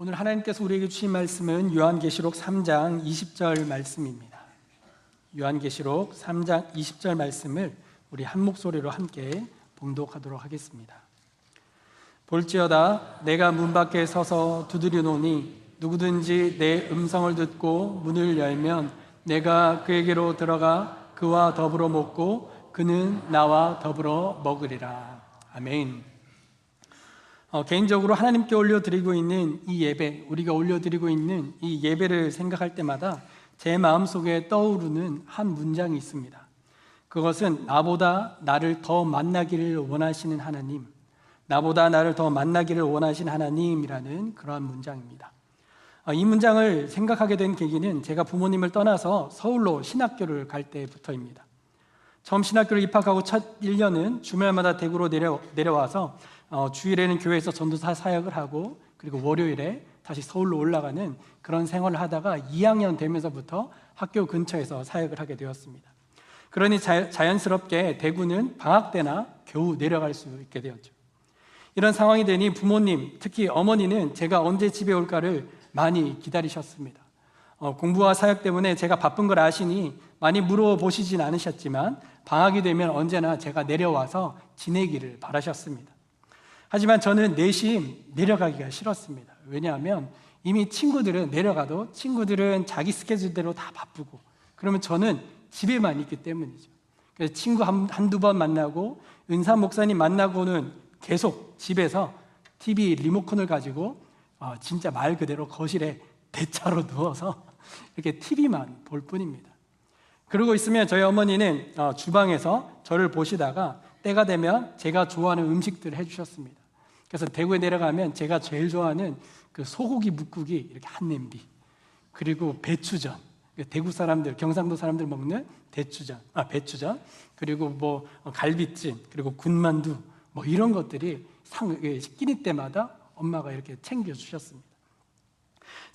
오늘 하나님께서 우리에게 주신 말씀은 요한계시록 3장 20절 말씀입니다. 요한계시록 3장 20절 말씀을 우리 한 목소리로 함께 봉독하도록 하겠습니다. 볼지어다 내가 문 밖에 서서 두드리노니 누구든지 내 음성을 듣고 문을 열면 내가 그에게로 들어가 그와 더불어 먹고 그는 나와 더불어 먹으리라. 아멘. 어, 개인적으로 하나님께 올려드리고 있는 이 예배, 우리가 올려드리고 있는 이 예배를 생각할 때마다 제 마음속에 떠오르는 한 문장이 있습니다. 그것은 나보다 나를 더 만나기를 원하시는 하나님, 나보다 나를 더 만나기를 원하신 하나님이라는 그러한 문장입니다. 어, 이 문장을 생각하게 된 계기는 제가 부모님을 떠나서 서울로 신학교를 갈 때부터입니다. 처음 신학교를 입학하고 첫 1년은 주말마다 대구로 내려, 내려와서 어, 주일에는 교회에서 전도사 사역을 하고 그리고 월요일에 다시 서울로 올라가는 그런 생활을 하다가 2학년 되면서부터 학교 근처에서 사역을 하게 되었습니다. 그러니 자, 자연스럽게 대구는 방학 때나 겨우 내려갈 수 있게 되었죠. 이런 상황이 되니 부모님, 특히 어머니는 제가 언제 집에 올까를 많이 기다리셨습니다. 어, 공부와 사역 때문에 제가 바쁜 걸 아시니 많이 물어보시진 않으셨지만 방학이 되면 언제나 제가 내려와서 지내기를 바라셨습니다. 하지만 저는 내심 내려가기가 싫었습니다. 왜냐하면 이미 친구들은 내려가도 친구들은 자기 스케줄대로 다 바쁘고 그러면 저는 집에만 있기 때문이죠. 그래서 친구 한, 한두 번 만나고 은사 목사님 만나고는 계속 집에서 TV 리모컨을 가지고 어, 진짜 말 그대로 거실에 대차로 누워서 이렇게 TV만 볼 뿐입니다. 그러고 있으면 저희 어머니는 어, 주방에서 저를 보시다가 때가 되면 제가 좋아하는 음식들을 해주셨습니다. 그래서 대구에 내려가면 제가 제일 좋아하는 그 소고기 묵국이 이렇게 한 냄비, 그리고 배추전, 그 대구 사람들, 경상도 사람들 먹는 대추전, 아 배추전, 그리고 뭐 갈비찜, 그리고 군만두, 뭐 이런 것들이 상 끼니 때마다 엄마가 이렇게 챙겨 주셨습니다.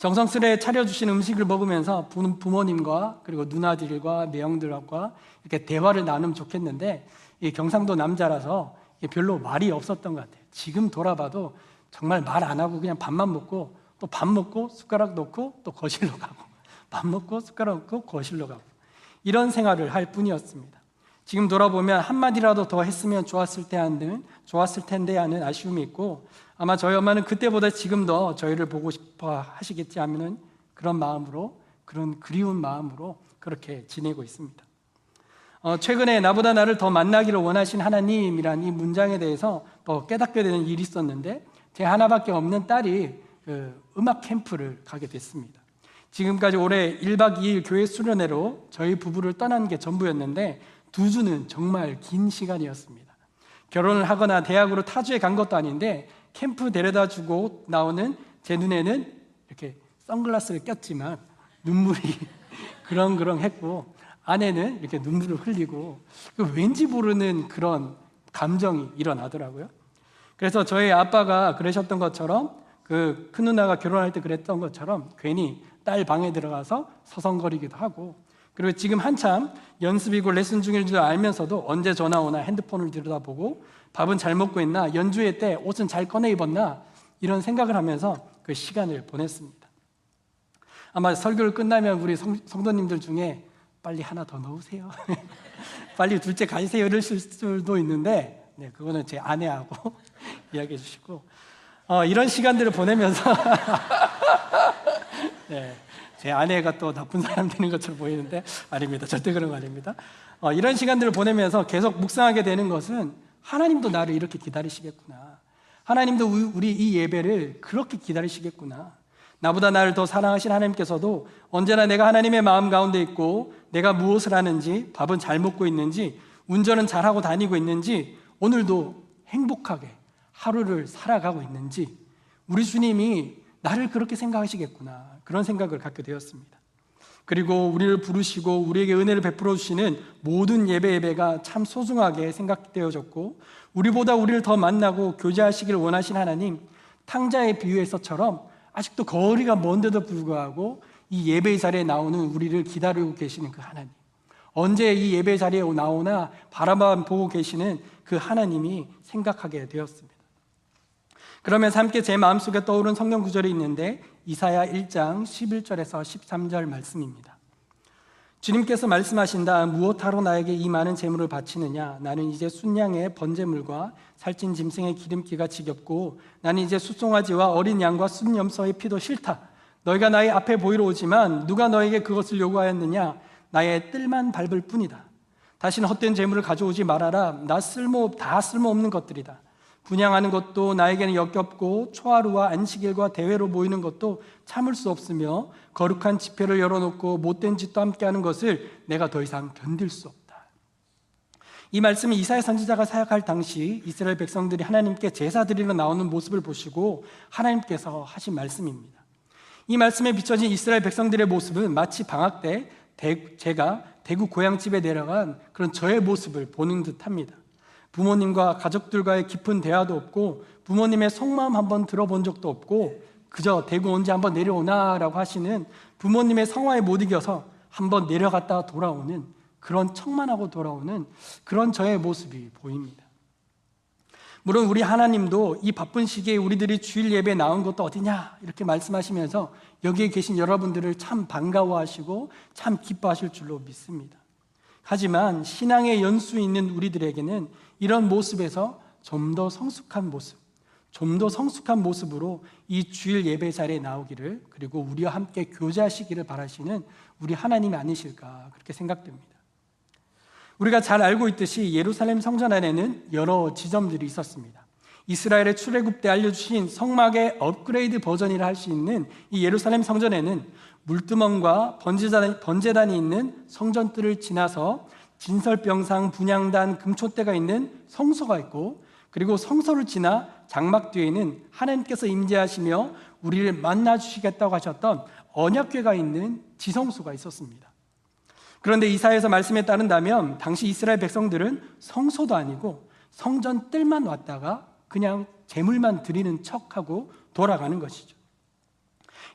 정성스레 차려주신 음식을 먹으면서 부모님과 그리고 누나들과 매형들과 이렇게 대화를 나누면 좋겠는데 이 경상도 남자라서 별로 말이 없었던 것 같아요. 지금 돌아봐도 정말 말 안 하고 그냥 밥만 먹고 또 밥 먹고 숟가락 놓고 또 거실로 가고 밥 먹고 숟가락 놓고 거실로 가고 이런 생활을 할 뿐이었습니다. 지금 돌아보면 한마디라도 더 했으면 좋았을 때 하는 좋았을 텐데 하는 아쉬움이 있고 아마 저희 엄마는 그때보다 지금 더 저희를 보고 싶어 하시겠지 하면은 그런 마음으로 그런 그리운 마음으로 그렇게 지내고 있습니다. 어, 최근에 나보다 나를 더 만나기를 원하신 하나님이란 이 문장에 대해서 더 깨닫게 되는 일이 있었는데 제 하나밖에 없는 딸이 그 음악 캠프를 가게 됐습니다. 지금까지 올해 1박 2일 교회 수련회로 저희 부부를 떠난 게 전부였는데 두 주는 정말 긴 시간이었습니다. 결혼을 하거나 대학으로 타주에 간 것도 아닌데 캠프 데려다 주고 나오는 제 눈에는 이렇게 선글라스를 꼈지만 눈물이 그렁그렁 했고 아내는 이렇게 눈물을 흘리고 그 왠지 모르는 그런 감정이 일어나더라고요. 그래서 저희 아빠가 그러셨던 것처럼 그 큰 누나가 결혼할 때 그랬던 것처럼 괜히 딸 방에 들어가서 서성거리기도 하고 그리고 지금 한참 연습이고 레슨 중일 줄 알면서도 언제 전화 오나 핸드폰을 들여다보고 밥은 잘 먹고 있나 연주회 때 옷은 잘 꺼내 입었나 이런 생각을 하면서 그 시간을 보냈습니다. 아마 설교를 끝나면 우리 성, 성도님들 중에 빨리 하나 더 넣으세요. 빨리 둘째 가지세요. 이러실 수도 있는데, 네, 그거는 제 아내하고 이야기해 주시고, 어, 이런 시간들을 보내면서, 네, 제 아내가 또 나쁜 사람 되는 것처럼 보이는데, 아닙니다. 절대 그런 거 아닙니다. 어, 이런 시간들을 보내면서 계속 묵상하게 되는 것은 하나님도 나를 이렇게 기다리시겠구나. 하나님도 우리 이 예배를 그렇게 기다리시겠구나. 나보다 나를 더 사랑하신 하나님께서도 언제나 내가 하나님의 마음 가운데 있고 내가 무엇을 하는지 밥은 잘 먹고 있는지 운전은 잘하고 다니고 있는지 오늘도 행복하게 하루를 살아가고 있는지 우리 주님이 나를 그렇게 생각하시겠구나 그런 생각을 갖게 되었습니다. 그리고 우리를 부르시고 우리에게 은혜를 베풀어 주시는 모든 예배 예배가 참 소중하게 생각되어졌고 우리보다 우리를 더 만나고 교제하시길 원하신 하나님 탕자의 비유에서처럼 아직도 거리가 먼데도 불구하고 이 예배 자리에 나오는 우리를 기다리고 계시는 그 하나님. 언제 이 예배 자리에 나오나 바라만 보고 계시는 그 하나님이 생각하게 되었습니다. 그러면서 함께 제 마음속에 떠오른 성경 구절이 있는데 이사야 1장 11절에서 13절 말씀입니다. 주님께서 말씀하신다. 무엇하러 나에게 이 많은 재물을 바치느냐? 나는 이제 순양의 번제물과 살찐 짐승의 기름기가 지겹고 나는 이제 수송아지와 어린 양과 순염소의 피도 싫다. 너희가 나의 앞에 보이러 오지만 누가 너에게 그것을 요구하였느냐? 나의 뜰만 밟을 뿐이다. 다시는 헛된 재물을 가져오지 말아라. 나 쓸모 다 쓸모없는 것들이다 분양하는 것도 나에게는 역겹고 초하루와 안식일과 대회로 모이는 것도 참을 수 없으며 거룩한 집회를 열어놓고 못된 짓도 함께하는 것을 내가 더 이상 견딜 수 없다. 이 말씀은 이사야 선지자가 사역할 당시 이스라엘 백성들이 하나님께 제사 드리러 나오는 모습을 보시고 하나님께서 하신 말씀입니다. 이 말씀에 비춰진 이스라엘 백성들의 모습은 마치 방학 때 제가 대구 고향집에 내려간 그런 저의 모습을 보는 듯합니다. 부모님과 가족들과의 깊은 대화도 없고 부모님의 속마음 한번 들어본 적도 없고 그저 대구 언제 한번 내려오나라고 하시는 부모님의 성화에 못 이겨서 한번 내려갔다 돌아오는 그런 척만 하고 돌아오는 그런 저의 모습이 보입니다. 물론 우리 하나님도 이 바쁜 시기에 우리들이 주일 예배 나온 것도 어디냐 이렇게 말씀하시면서 여기에 계신 여러분들을 참 반가워하시고 참 기뻐하실 줄로 믿습니다. 하지만 신앙의 연수 있는 우리들에게는 이런 모습에서 좀 더 성숙한 모습, 좀 더 성숙한 모습으로 이 주일 예배 자리에 나오기를 그리고 우리와 함께 교제하시기를 바라시는 우리 하나님이 아니실까 그렇게 생각됩니다. 우리가 잘 알고 있듯이 예루살렘 성전 안에는 여러 지점들이 있었습니다. 이스라엘의 출애굽 때 알려주신 성막의 업그레이드 버전이라 할 수 있는 이 예루살렘 성전에는 물두멍과 번제단이, 번제단이 있는 성전들을 지나서 진설병상, 분양단, 금초대가 있는 성소가 있고 그리고 성소를 지나 장막 뒤에는 하나님께서 임재하시며 우리를 만나 주시겠다고 하셨던 언약궤가 있는 지성소가 있었습니다. 그런데 이사에서 말씀에 따른다면 당시 이스라엘 백성들은 성소도 아니고 성전 뜰만 왔다가 그냥 재물만 드리는 척하고 돌아가는 것이죠.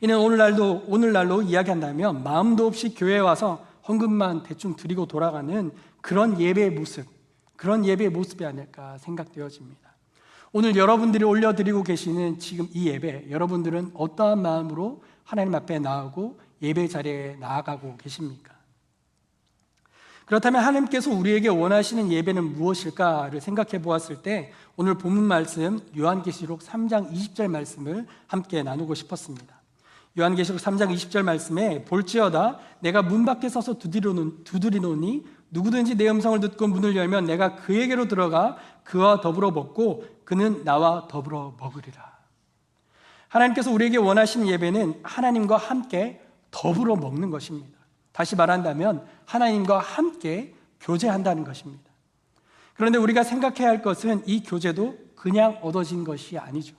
이는 오늘날도 오늘날로 이야기한다면 마음도 없이 교회에 와서 헌금만 대충 드리고 돌아가는 그런 예배의 모습, 그런 예배의 모습이 아닐까 생각되어집니다. 오늘 여러분들이 올려드리고 계시는 지금 이 예배, 여러분들은 어떠한 마음으로 하나님 앞에 나오고 예배 자리에 나아가고 계십니까? 그렇다면 하나님께서 우리에게 원하시는 예배는 무엇일까를 생각해 보았을 때 오늘 본문 말씀 요한계시록 3장 20절 말씀을 함께 나누고 싶었습니다. 요한계시록 3장 20절 말씀에 볼지어다 내가 문 밖에 서서 두드리노니 누구든지 내 음성을 듣고 문을 열면 내가 그에게로 들어가 그와 더불어 먹고 그는 나와 더불어 먹으리라. 하나님께서 우리에게 원하시는 예배는 하나님과 함께 더불어 먹는 것입니다. 다시 말한다면 하나님과 함께 교제한다는 것입니다. 그런데 우리가 생각해야 할 것은 이 교제도 그냥 얻어진 것이 아니죠.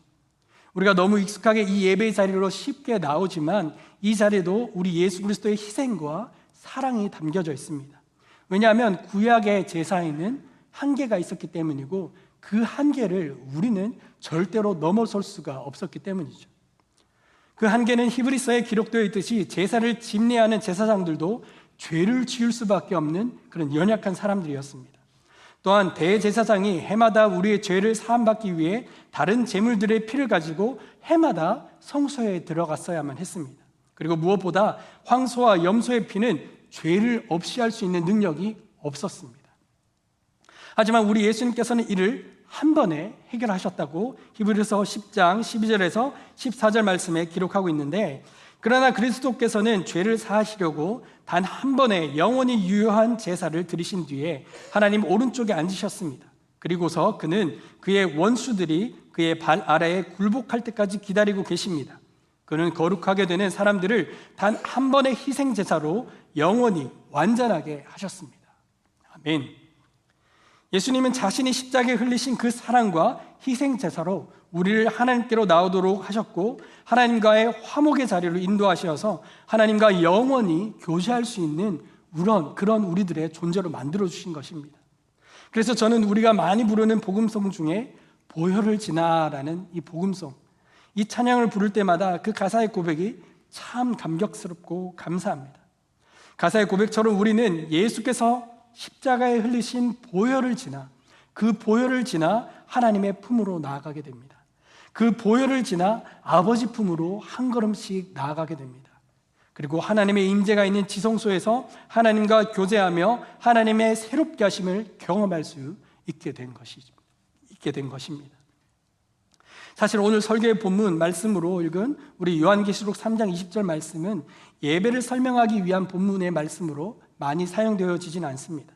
우리가 너무 익숙하게 이 예배의 자리로 쉽게 나오지만 이 자리에도 우리 예수 그리스도의 희생과 사랑이 담겨져 있습니다. 왜냐하면 구약의 제사에는 한계가 있었기 때문이고 그 한계를 우리는 절대로 넘어설 수가 없었기 때문이죠. 그 한계는 히브리서에 기록되어 있듯이 제사를 집례하는 제사장들도 죄를 지을 수밖에 없는 그런 연약한 사람들이었습니다. 또한 대제사장이 해마다 우리의 죄를 사함받기 위해 다른 제물들의 피를 가지고 해마다 성소에 들어갔어야만 했습니다. 그리고 무엇보다 황소와 염소의 피는 죄를 없이 할 수 있는 능력이 없었습니다. 하지만 우리 예수님께서는 이를 한 번에 해결하셨다고 히브리서 10장 12절에서 14절 말씀에 기록하고 있는데 그러나 그리스도께서는 죄를 사하시려고 단 한 번에 영원히 유효한 제사를 드리신 뒤에 하나님 오른쪽에 앉으셨습니다. 그리고서 그는 그의 원수들이 그의 발 아래에 굴복할 때까지 기다리고 계십니다. 그는 거룩하게 되는 사람들을 단 한 번의 희생 제사로 영원히 완전하게 하셨습니다. 아멘. 예수님은 자신이 십자가에 흘리신 그 사랑과 희생 제사로 우리를 하나님께로 나오도록 하셨고 하나님과의 화목의 자리로 인도하셔서 하나님과 영원히 교제할 수 있는 그런 그런 우리들의 존재로 만들어 주신 것입니다. 그래서 저는 우리가 많이 부르는 복음송 중에 보혈을 지나라는 이 복음송 이 찬양을 부를 때마다 그 가사의 고백이 참 감격스럽고 감사합니다. 가사의 고백처럼 우리는 예수께서 십자가에 흘리신 보혈을 지나 그 보혈을 지나 하나님의 품으로 나아가게 됩니다. 그 보혈을 지나 아버지 품으로 한 걸음씩 나아가게 됩니다. 그리고 하나님의 임재가 있는 지성소에서 하나님과 교제하며 하나님의 새롭게 하심을 경험할 수 있게 된 것이 있게 된 것입니다. 사실 오늘 설교의 본문 말씀으로 읽은 우리 요한계시록 3장 20절 말씀은 예배를 설명하기 위한 본문의 말씀으로 많이 사용되어지진 않습니다.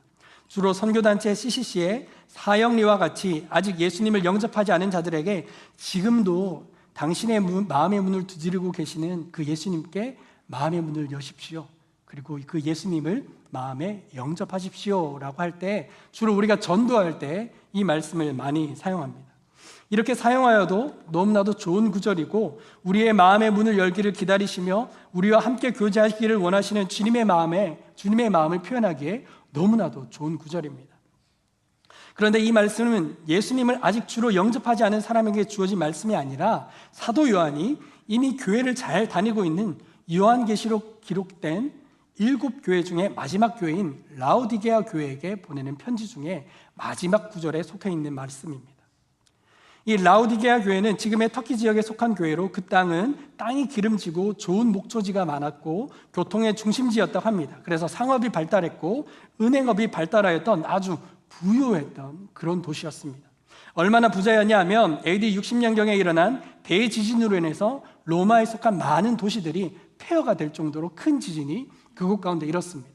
주로 선교단체 CCC의 사형리와 같이 아직 예수님을 영접하지 않은 자들에게 지금도 당신의 문, 마음의 문을 두드리고 계시는 그 예수님께 마음의 문을 여십시오. 그리고 그 예수님을 마음에 영접하십시오. 라고 할 때 주로 우리가 전도할 때 이 말씀을 많이 사용합니다. 이렇게 사용하여도 너무나도 좋은 구절이고 우리의 마음의 문을 열기를 기다리시며 우리와 함께 교제하시기를 원하시는 주님의 마음에 주님의 마음을 표현하기에 너무나도 좋은 구절입니다. 그런데 이 말씀은 예수님을 아직 주로 영접하지 않은 사람에게 주어진 말씀이 아니라 사도 요한이 이미 교회를 잘 다니고 있는 요한계시록 기록된 일곱 교회 중에 마지막 교회인 라우디게아 교회에게 보내는 편지 중에 마지막 구절에 속해 있는 말씀입니다. 이 라우디게아 교회는 지금의 터키 지역에 속한 교회로 그 땅은 땅이 기름지고 좋은 목초지가 많았고 교통의 중심지였다고 합니다. 그래서 상업이 발달했고 은행업이 발달하였던 아주 부유했던 그런 도시였습니다. 얼마나 부자였냐 하면 AD 60년경에 일어난 대지진으로 인해서 로마에 속한 많은 도시들이 폐허가 될 정도로 큰 지진이 그곳 가운데 일었습니다.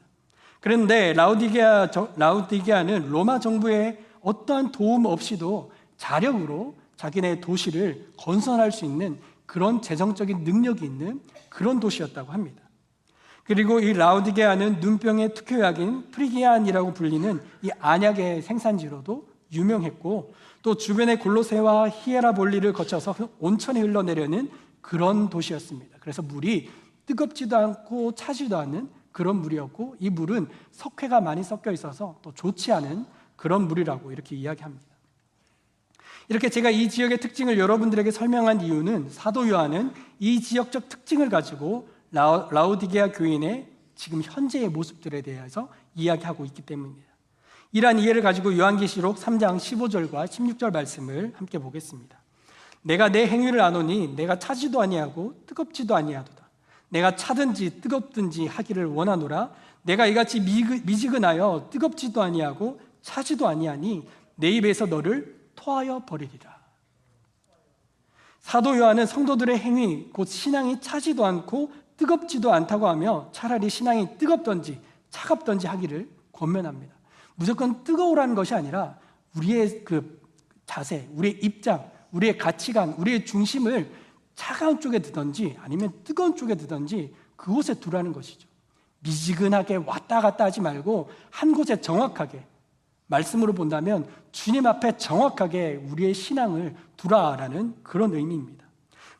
그런데 라우디게아, 라우디게아는 로마 정부의 어떠한 도움 없이도 자력으로 자기네 도시를 건설할 수 있는 그런 재정적인 능력이 있는 그런 도시였다고 합니다. 그리고 이 라우디게아는 눈병의 특효약인 프리기안이라고 불리는 이 안약의 생산지로도 유명했고 또 주변의 골로세와 히에라볼리를 거쳐서 온천이 흘러내려는 그런 도시였습니다. 그래서 물이 뜨겁지도 않고 차지도 않는 그런 물이었고 이 물은 석회가 많이 섞여 있어서 또 좋지 않은 그런 물이라고 이렇게 이야기합니다. 이렇게 제가 이 지역의 특징을 여러분들에게 설명한 이유는 사도 요한은 이 지역적 특징을 가지고 라우디게아 교인의 지금 현재의 모습들에 대해서 이야기하고 있기 때문입니다. 이러한 이해를 가지고 요한계시록 3장 15절과 16절 말씀을 함께 보겠습니다. 내가 내 행위를 아노니 내가 차지도 아니하고 뜨겁지도 아니하도다. 내가 차든지 뜨겁든지 하기를 원하노라. 내가 이같이 미지근하여 뜨겁지도 아니하고 차지도 아니하니 내 입에서 너를 토하여 버리리라. 사도 요한은 성도들의 행위, 곧 신앙이 차지도 않고 뜨겁지도 않다고 하며 차라리 신앙이 뜨겁던지 차갑던지 하기를 권면합니다. 무조건 뜨거우라는 것이 아니라 우리의 그 자세, 우리의 입장, 우리의 가치관, 우리의 중심을 차가운 쪽에 두던지 아니면 뜨거운 쪽에 두던지 그곳에 두라는 것이죠. 미지근하게 왔다 갔다 하지 말고 한 곳에 정확하게 말씀으로 본다면 주님 앞에 정확하게 우리의 신앙을 두라라는 그런 의미입니다.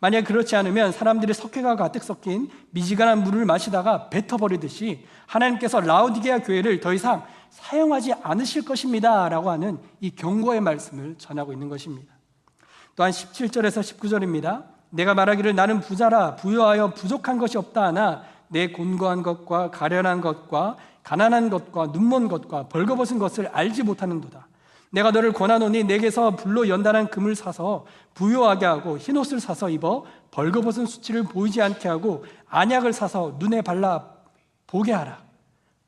만약 그렇지 않으면 사람들이 석회가 가득 섞인 미지근한 물을 마시다가 뱉어버리듯이 하나님께서 라우디게아 교회를 더 이상 사용하지 않으실 것입니다. 라고 하는 이 경고의 말씀을 전하고 있는 것입니다. 또한 17절에서 19절입니다. 내가 말하기를 나는 부자라 부여하여 부족한 것이 없다 하나 내 곤고한 것과 가련한 것과 가난한 것과 눈먼 것과 벌거벗은 것을 알지 못하는도다. 내가 너를 권하노니 내게서 불로 연단한 금을 사서 부요하게 하고 흰옷을 사서 입어 벌거벗은 수치를 보이지 않게 하고 안약을 사서 눈에 발라 보게 하라.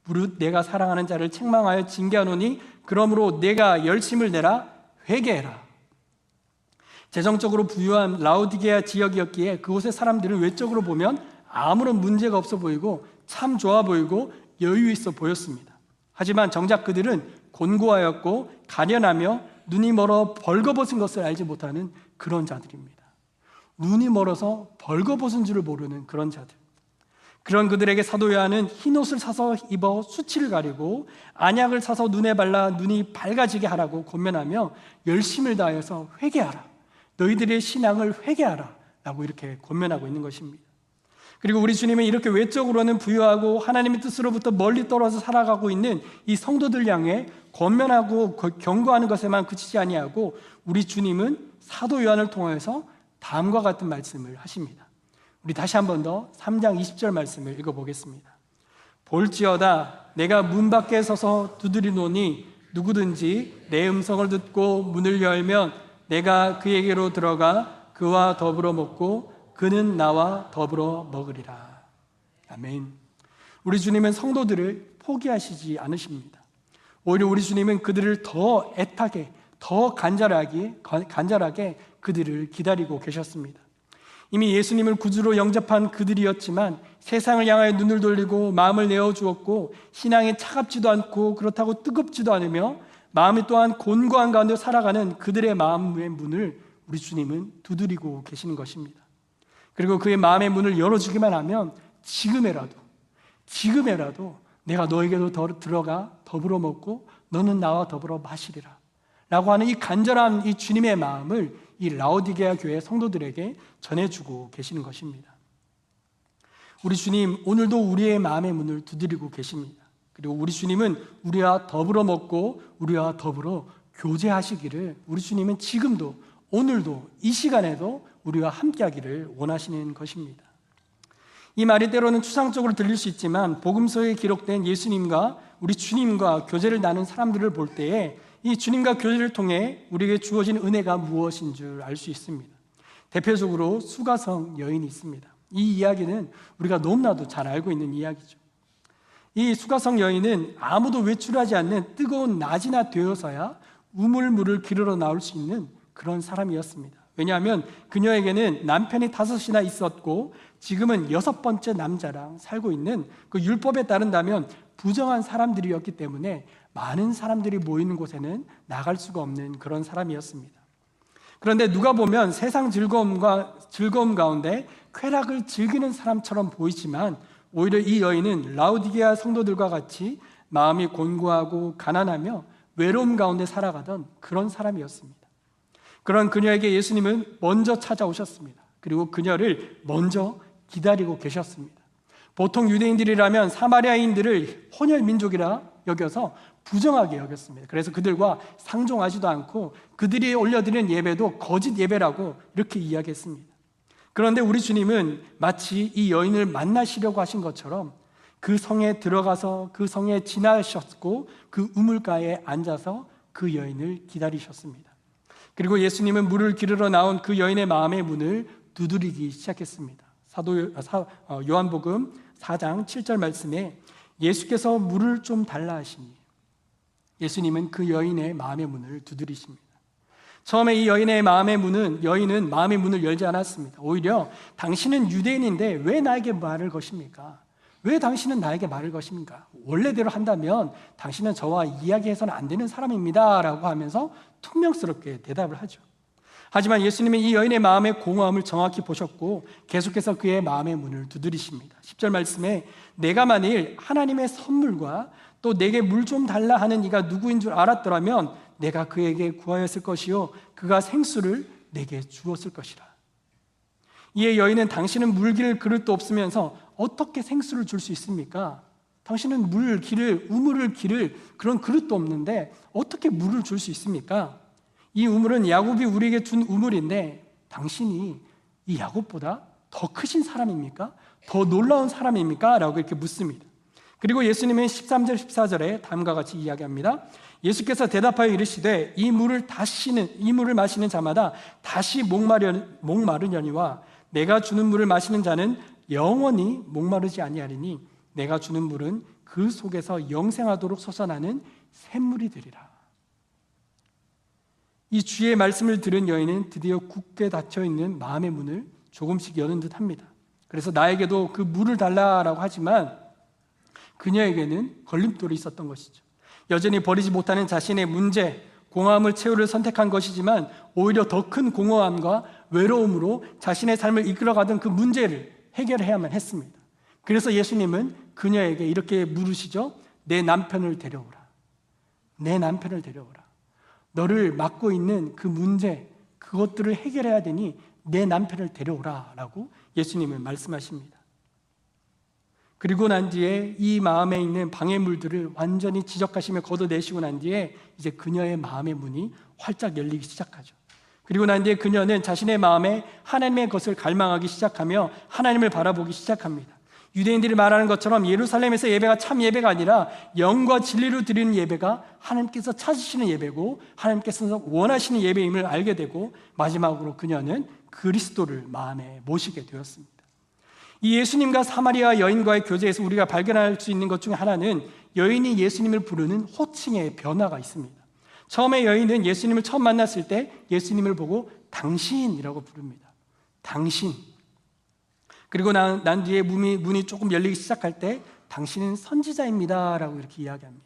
무릇 내가 사랑하는 자를 책망하여 징계하노니 그러므로 내가 열심을 내라 회개해라. 재정적으로 부유한 라우디게아 지역이었기에 그곳의 사람들은 외적으로 보면 아무런 문제가 없어 보이고 참 좋아 보이고 여유 있어 보였습니다. 하지만 정작 그들은 곤고하였고 가련하며 눈이 멀어 벌거벗은 것을 알지 못하는 그런 자들입니다. 눈이 멀어서 벌거벗은 줄을 모르는 그런 자들. 그런 그들에게 사도 요한은 흰 옷을 사서 입어 수치를 가리고 안약을 사서 눈에 발라 눈이 밝아지게 하라고 권면하며 열심을 다해서 회개하라. 너희들의 신앙을 회개하라. 라고 이렇게 권면하고 있는 것입니다. 그리고 우리 주님은 이렇게 외적으로는 부유하고 하나님의 뜻으로부터 멀리 떨어져 살아가고 있는 이 성도들 향해 권면하고 경고하는 것에만 그치지 아니하고 우리 주님은 사도 요한을 통해서 다음과 같은 말씀을 하십니다. 우리 다시 한 번 더 3장 20절 말씀을 읽어 보겠습니다. 볼지어다 내가 문 밖에 서서 두드리노니 누구든지 내 음성을 듣고 문을 열면 내가 그에게로 들어가 그와 더불어 먹고 그는 나와 더불어 먹으리라. 아멘. 우리 주님은 성도들을 포기하시지 않으십니다. 오히려 우리 주님은 그들을 더 애타게, 더 간절하게, 간절하게 그들을 기다리고 계셨습니다. 이미 예수님을 구주로 영접한 그들이었지만 세상을 향하여 눈을 돌리고 마음을 내어 주었고 신앙이 차갑지도 않고 그렇다고 뜨겁지도 않으며 마음이 또한 곤고한 가운데 살아가는 그들의 마음의 문을 우리 주님은 두드리고 계시는 것입니다. 그리고 그의 마음의 문을 열어주기만 하면 지금에라도 지금에라도 내가 너에게도 더 들어가 더불어 먹고 너는 나와 더불어 마시리라. 라고 하는 이 간절한 이 주님의 마음을 이 라오디게아 교회 성도들에게 전해주고 계시는 것입니다. 우리 주님 오늘도 우리의 마음의 문을 두드리고 계십니다. 그리고 우리 주님은 우리와 더불어 먹고 우리와 더불어 교제하시기를 우리 주님은 지금도 오늘도 이 시간에도 우리와 함께하기를 원하시는 것입니다. 이 말이 때로는 추상적으로 들릴 수 있지만 복음서에 기록된 예수님과 우리 주님과 교제를 나눈 사람들을 볼 때에 이 주님과 교제를 통해 우리에게 주어진 은혜가 무엇인 줄 알 수 있습니다. 대표적으로 수가성 여인이 있습니다. 이 이야기는 우리가 너무나도 잘 알고 있는 이야기죠. 이 수가성 여인은 아무도 외출하지 않는 뜨거운 낮이나 되어서야 우물물을 기르러 나올 수 있는 그런 사람이었습니다. 왜냐하면 그녀에게는 남편이 다섯이나 있었고 지금은 여섯 번째 남자랑 살고 있는 그 율법에 따른다면 부정한 사람들이었기 때문에 많은 사람들이 모이는 곳에는 나갈 수가 없는 그런 사람이었습니다. 그런데 누가 보면 세상 즐거움과 즐거움 가운데 쾌락을 즐기는 사람처럼 보이지만 오히려 이 여인은 라우디게아 성도들과 같이 마음이 곤고하고 가난하며 외로움 가운데 살아가던 그런 사람이었습니다. 그런 그녀에게 예수님은 먼저 찾아오셨습니다. 그리고 그녀를 먼저 기다리고 계셨습니다. 보통 유대인들이라면 사마리아인들을 혼혈 민족이라 여겨서 부정하게 여겼습니다. 그래서 그들과 상종하지도 않고 그들이 올려드리는 예배도 거짓 예배라고 이렇게 이야기했습니다. 그런데 우리 주님은 마치 이 여인을 만나시려고 하신 것처럼 그 성에 들어가서 그 성에 지나셨고 그 우물가에 앉아서 그 여인을 기다리셨습니다. 그리고 예수님은 물을 기르러 나온 그 여인의 마음의 문을 두드리기 시작했습니다. 사도 어, 요한복음 4장 7절 말씀에 예수께서 물을 좀 달라 하시니 예수님은 그 여인의 마음의 문을 두드리십니다. 처음에 이 여인의 마음의 문은 여인은 마음의 문을 열지 않았습니다. 오히려 당신은 유대인인데 왜 나에게 말을 것입니까? 왜 당신은 나에게 말을 것입니까? 원래대로 한다면 당신은 저와 이야기해서는 안 되는 사람입니다. 라고 하면서 퉁명스럽게 대답을 하죠. 하지만 예수님은 이 여인의 마음의 공허함을 정확히 보셨고 계속해서 그의 마음의 문을 두드리십니다. 10절 말씀에 내가 만일 하나님의 선물과 또 내게 물 좀 달라 하는 이가 누구인 줄 알았더라면 내가 그에게 구하였을 것이요 그가 생수를 내게 주었을 것이라. 이에 여인은 당신은 물기를 그릇도 없으면서 어떻게 생수를 줄 수 있습니까? 당신은 물 길을 우물을 길을 그런 그릇도 없는데 어떻게 물을 줄 수 있습니까? 이 우물은 야곱이 우리에게 준 우물인데 당신이 이 야곱보다 더 크신 사람입니까? 더 놀라운 사람입니까? 라고 이렇게 묻습니다. 그리고 예수님은 13절 14절에 다음과 같이 이야기합니다. 예수께서 대답하여 이르시되 이 물을 다시는 이 물을 마시는 자마다 다시 목마르 목마르려니와 내가 주는 물을 마시는 자는 영원히 목마르지 아니하리니 내가 주는 물은 그 속에서 영생하도록 솟아나는 샘물이 되리라. 이 주의 말씀을 들은 여인은 드디어 굳게 닫혀 있는 마음의 문을 조금씩 여는 듯 합니다. 그래서 나에게도 그 물을 달라라고 하지만 그녀에게는 걸림돌이 있었던 것이죠. 여전히 버리지 못하는 자신의 문제, 공허함을 채우를 선택한 것이지만 오히려 더 큰 공허함과 외로움으로 자신의 삶을 이끌어가던 그 문제를 해결해야만 했습니다. 그래서 예수님은 그녀에게 이렇게 물으시죠. 내 남편을 데려오라. 내 남편을 데려오라. 너를 맡고 있는 그 문제, 그것들을 해결해야 되니 내 남편을 데려오라. 라고 예수님은 말씀하십니다. 그리고 난 뒤에 이 마음에 있는 방해물들을 완전히 지적하시며 걷어내시고 난 뒤에 이제 그녀의 마음의 문이 활짝 열리기 시작하죠. 그리고 난 뒤에 그녀는 자신의 마음에 하나님의 것을 갈망하기 시작하며 하나님을 바라보기 시작합니다. 유대인들이 말하는 것처럼 예루살렘에서 예배가 참 예배가 아니라 영과 진리로 드리는 예배가 하나님께서 찾으시는 예배고 하나님께서 원하시는 예배임을 알게 되고 마지막으로 그녀는 그리스도를 마음에 모시게 되었습니다. 이 예수님과 사마리아 여인과의 교제에서 우리가 발견할 수 있는 것 중에 하나는 여인이 예수님을 부르는 호칭의 변화가 있습니다. 처음에 여인은 예수님을 처음 만났을 때 예수님을 보고 당신이라고 부릅니다. 당신. 그리고 난, 난 뒤에 문이, 문이 조금 열리기 시작할 때 당신은 선지자입니다. 라고 이렇게 이야기합니다.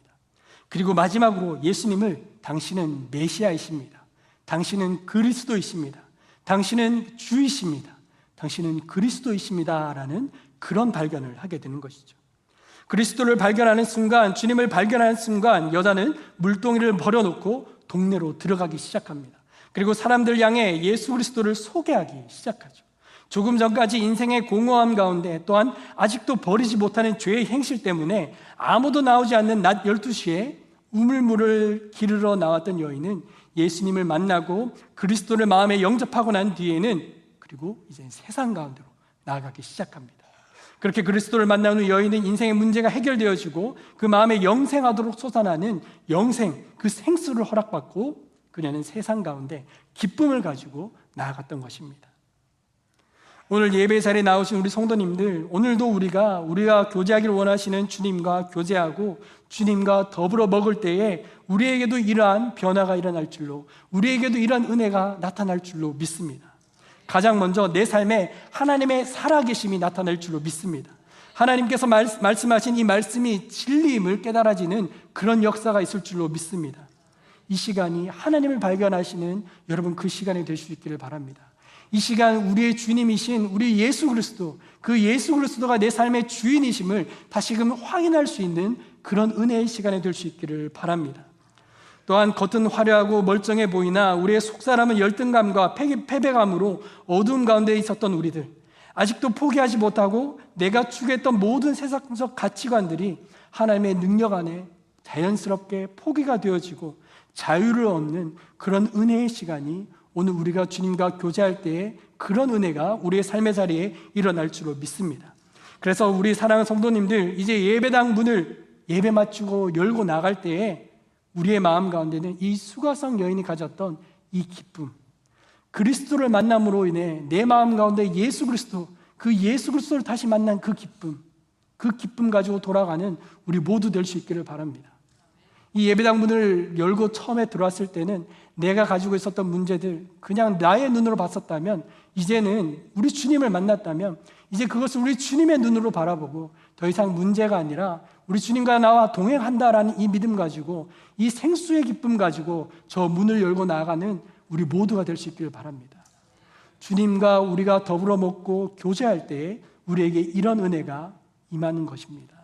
그리고 마지막으로 예수님을 당신은 메시아이십니다. 당신은 그리스도이십니다. 당신은 주이십니다. 당신은 그리스도이십니다. 라는 그런 발견을 하게 되는 것이죠. 그리스도를 발견하는 순간, 주님을 발견하는 순간, 여자는 물동이를 버려놓고 동네로 들어가기 시작합니다. 그리고 사람들 향해 예수 그리스도를 소개하기 시작하죠. 조금 전까지 인생의 공허함 가운데 또한 아직도 버리지 못하는 죄의 행실 때문에 아무도 나오지 않는 낮 12시에 우물물을 기르러 나왔던 여인은 예수님을 만나고 그리스도를 마음에 영접하고 난 뒤에는 그리고 이제 세상 가운데로 나아가기 시작합니다. 그렇게 그리스도를 만난 후 여인은 인생의 문제가 해결되어지고 그 마음에 영생하도록 솟아나는 영생, 그 생수를 허락받고 그녀는 세상 가운데 기쁨을 가지고 나아갔던 것입니다. 오늘 예배 자리에 나오신 우리 성도님들, 오늘도 우리가 우리가 교제하기를 원하시는 주님과 교제하고 주님과 더불어 먹을 때에 우리에게도 이러한 변화가 일어날 줄로, 우리에게도 이러한 은혜가 나타날 줄로 믿습니다. 가장 먼저 내 삶에 하나님의 살아계심이 나타날 줄로 믿습니다. 하나님께서 말, 말씀하신 이 말씀이 진리임을 깨달아지는 그런 역사가 있을 줄로 믿습니다. 이 시간이 하나님을 발견하시는 여러분 그 시간이 될 수 있기를 바랍니다. 이 시간 우리의 주님이신 우리 예수 그리스도, 그 예수 그리스도가 내 삶의 주인이심을 다시금 확인할 수 있는 그런 은혜의 시간이 될 수 있기를 바랍니다. 또한 겉은 화려하고 멀쩡해 보이나 우리의 속사람은 열등감과 패배감으로 어두움 가운데 있었던 우리들. 아직도 포기하지 못하고 내가 추구했던 모든 세상적 가치관들이 하나님의 능력 안에 자연스럽게 포기가 되어지고 자유를 얻는 그런 은혜의 시간이 오늘 우리가 주님과 교제할 때에 그런 은혜가 우리의 삶의 자리에 일어날 줄로 믿습니다. 그래서 우리 사랑하는 성도님들 이제 예배당 문을 예배 마치고 열고 나갈 때에 우리의 마음 가운데는 이 수가성 여인이 가졌던 이 기쁨, 그리스도를 만남으로 인해 내 마음 가운데 예수 그리스도, 그 예수 그리스도를 다시 만난 그 기쁨, 그 기쁨 가지고 돌아가는 우리 모두 될 수 있기를 바랍니다. 이 예배당 문을 열고 처음에 들어왔을 때는 내가 가지고 있었던 문제들 그냥 나의 눈으로 봤었다면 이제는 우리 주님을 만났다면 이제 그것을 우리 주님의 눈으로 바라보고 더 이상 문제가 아니라 우리 주님과 나와 동행한다라는 이 믿음 가지고 이 생수의 기쁨 가지고 저 문을 열고 나아가는 우리 모두가 될 수 있기를 바랍니다. 주님과 우리가 더불어 먹고 교제할 때 우리에게 이런 은혜가 임하는 것입니다.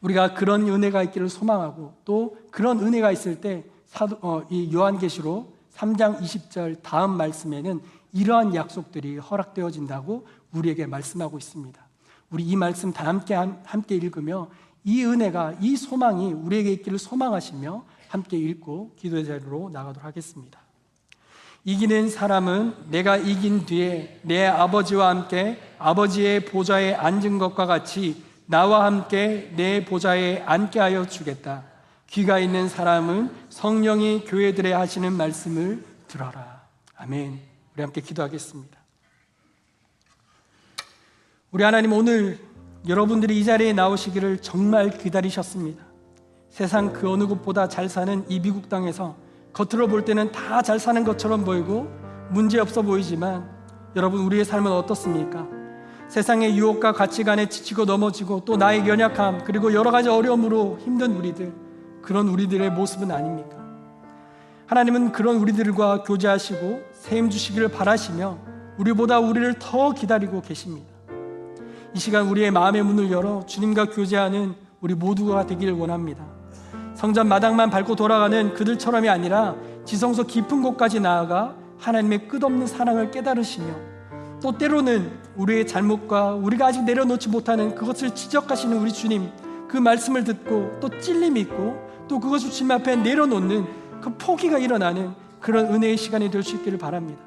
우리가 그런 은혜가 있기를 소망하고 또 그런 은혜가 있을 때 사도, 어, 이 요한계시록 3장 20절 다음 말씀에는 이러한 약속들이 허락되어진다고 우리에게 말씀하고 있습니다. 우리 이 말씀 다 함께 함께 읽으며 이 은혜가 이 소망이 우리에게 있기를 소망하시며 함께 읽고 기도의 자리로 나가도록 하겠습니다. 이기는 사람은 내가 이긴 뒤에 내 아버지와 함께 아버지의 보좌에 앉은 것과 같이 나와 함께 내 보좌에 앉게 하여 주겠다. 귀가 있는 사람은 성령이 교회들에 하시는 말씀을 들어라. 아멘. 우리 함께 기도하겠습니다. 우리 하나님 오늘 여러분들이 이 자리에 나오시기를 정말 기다리셨습니다. 세상 그 어느 곳보다 잘 사는 이 미국 땅에서 겉으로 볼 때는 다 잘 사는 것처럼 보이고 문제 없어 보이지만 여러분 우리의 삶은 어떻습니까? 세상의 유혹과 가치관에 지치고 넘어지고 또 나의 연약함 그리고 여러 가지 어려움으로 힘든 우리들 그런 우리들의 모습은 아닙니까? 하나님은 그런 우리들과 교제하시고 세임 주시기를 바라시며 우리보다 우리를 더 기다리고 계십니다. 이 시간 우리의 마음의 문을 열어 주님과 교제하는 우리 모두가 되기를 원합니다. 성전 마당만 밟고 돌아가는 그들처럼이 아니라 지성소 깊은 곳까지 나아가 하나님의 끝없는 사랑을 깨달으시며 또 때로는 우리의 잘못과 우리가 아직 내려놓지 못하는 그것을 지적하시는 우리 주님 그 말씀을 듣고 또 찔림이 있고 또 그것을 주님 앞에 내려놓는 그 포기가 일어나는 그런 은혜의 시간이 될 수 있기를 바랍니다.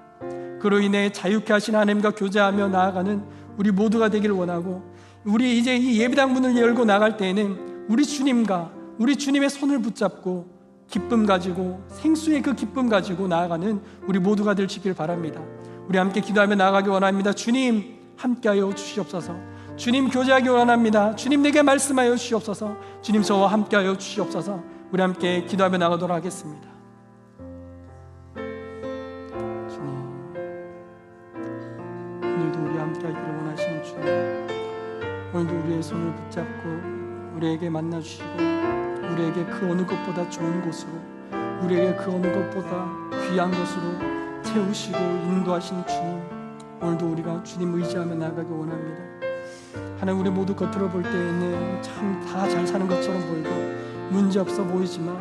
그로 인해 자유케 하신 하나님과 교제하며 나아가는 우리 모두가 되기를 원하고 우리 이제 이 예배당 문을 열고 나갈 때에는 우리 주님과 우리 주님의 손을 붙잡고 기쁨 가지고 생수의 그 기쁨 가지고 나아가는 우리 모두가 있기를 바랍니다. 우리 함께 기도하며 나아가기 원합니다. 주님 함께하여 주시옵소서. 주님 교제하기 원합니다. 주님 내게 말씀하여 주시옵소서. 주님 저와 함께하여 주시옵소서. 우리 함께 기도하며 나가도록 하겠습니다. 오늘도 우리의 손을 붙잡고 우리에게 만나 주시고 우리에게 그 어느 것보다 좋은 곳으로 우리에게 그 어느 것보다 귀한 것으로 채우시고 인도하시는 주님 오늘도 우리가 주님 의지하며 나가기 원합니다 하나님 우리 모두 겉으로 볼 때에는 참 다 잘 사는 것처럼 보이고 문제 없어 보이지만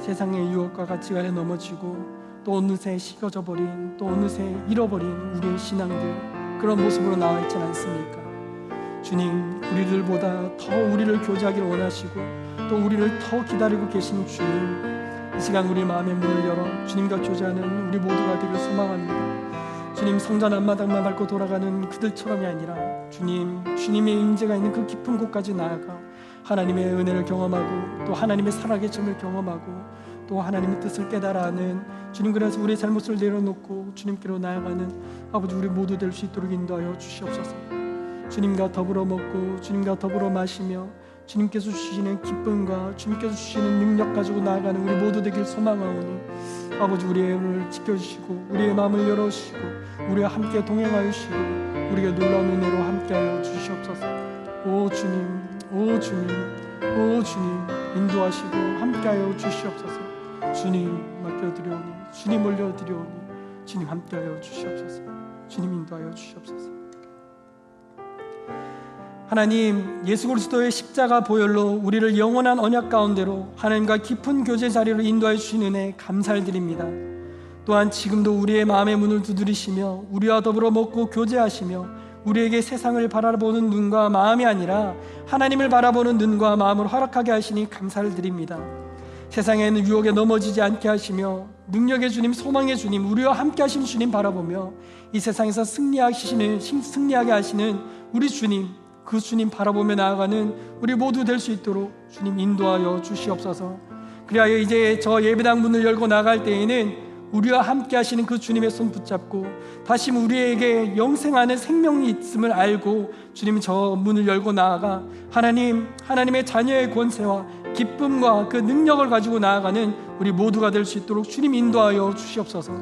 세상의 유혹과 가치관에 넘어지고 또 어느새 식어져 버린 또 어느새 잃어버린 우리의 신앙들 그런 모습으로 나와 있지 않습니까? 주님 우리들보다 더 우리를 교제하기를 원하시고 또 우리를 더 기다리고 계시는 주님 이 시간 우리 마음의 문을 열어 주님과 교제하는 우리 모두가 되길 소망합니다. 주님 성전 앞마당만 밟고 돌아가는 그들처럼이 아니라 주님 주님의 임재가 있는 그 깊은 곳까지 나아가 하나님의 은혜를 경험하고 또 하나님의 살아계심을 경험하고 또 하나님의 뜻을 깨달아하는 주님 그래서 우리의 잘못을 내려놓고 주님께로 나아가는 아버지 우리 모두 될 수 있도록 인도하여 주시옵소서. 주님과 더불어 먹고 주님과 더불어 마시며 주님께서 주시는 기쁨과 주님께서 주시는 능력 가지고 나아가는 우리 모두 되길 소망하오니 아버지 우리의 은을 지켜주시고 우리의 마음을 열어주시고 우리와 함께 동행하여 주시고 우리에게 놀라운 은혜로 함께하여 주시옵소서. 오 주님 오 주님 오 주님 인도하시고 함께하여 주시옵소서. 주님 맡겨드려오니 주님 올려드려오니 주님 함께하여 주시옵소서. 주님 인도하여 주시옵소서 하나님 예수 그리스도의 십자가 보혈로 우리를 영원한 언약 가운데로 하나님과 깊은 교제 자리로 인도해 주신 은혜 감사를 드립니다. 또한 지금도 우리의 마음의 문을 두드리시며 우리와 더불어 먹고 교제하시며 우리에게 세상을 바라보는 눈과 마음이 아니라 하나님을 바라보는 눈과 마음을 허락하게 하시니 감사를 드립니다. 세상에 있는 유혹에 넘어지지 않게 하시며 능력의 주님, 소망의 주님, 우리와 함께 하시는 주님 바라보며 이 세상에서 승리하시는 승리하게 하시는 우리 주님 그 주님 바라보며 나아가는 우리 모두 될 수 있도록 주님 인도하여 주시옵소서. 그리하여 이제 저 예배당 문을 열고 나갈 때에는 우리와 함께 하시는 그 주님의 손 붙잡고 다시 우리에게 영생하는 생명이 있음을 알고 주님 저 문을 열고 나아가 하나님 하나님의 자녀의 권세와 기쁨과 그 능력을 가지고 나아가는 우리 모두가 될 수 있도록 주님 인도하여 주시옵소서.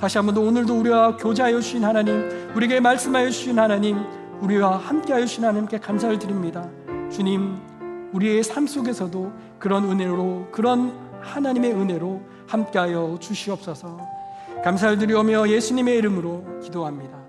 다시 한번 더 오늘도 우리와 교제하여 주신 하나님, 우리에게 말씀하여 주신 하나님, 우리와 함께하여 주신 하나님께 감사를 드립니다. 주님, 우리의 삶 속에서도 그런 은혜로 그런 하나님의 은혜로 함께하여 주시옵소서. 감사를 드리오며 예수님의 이름으로 기도합니다.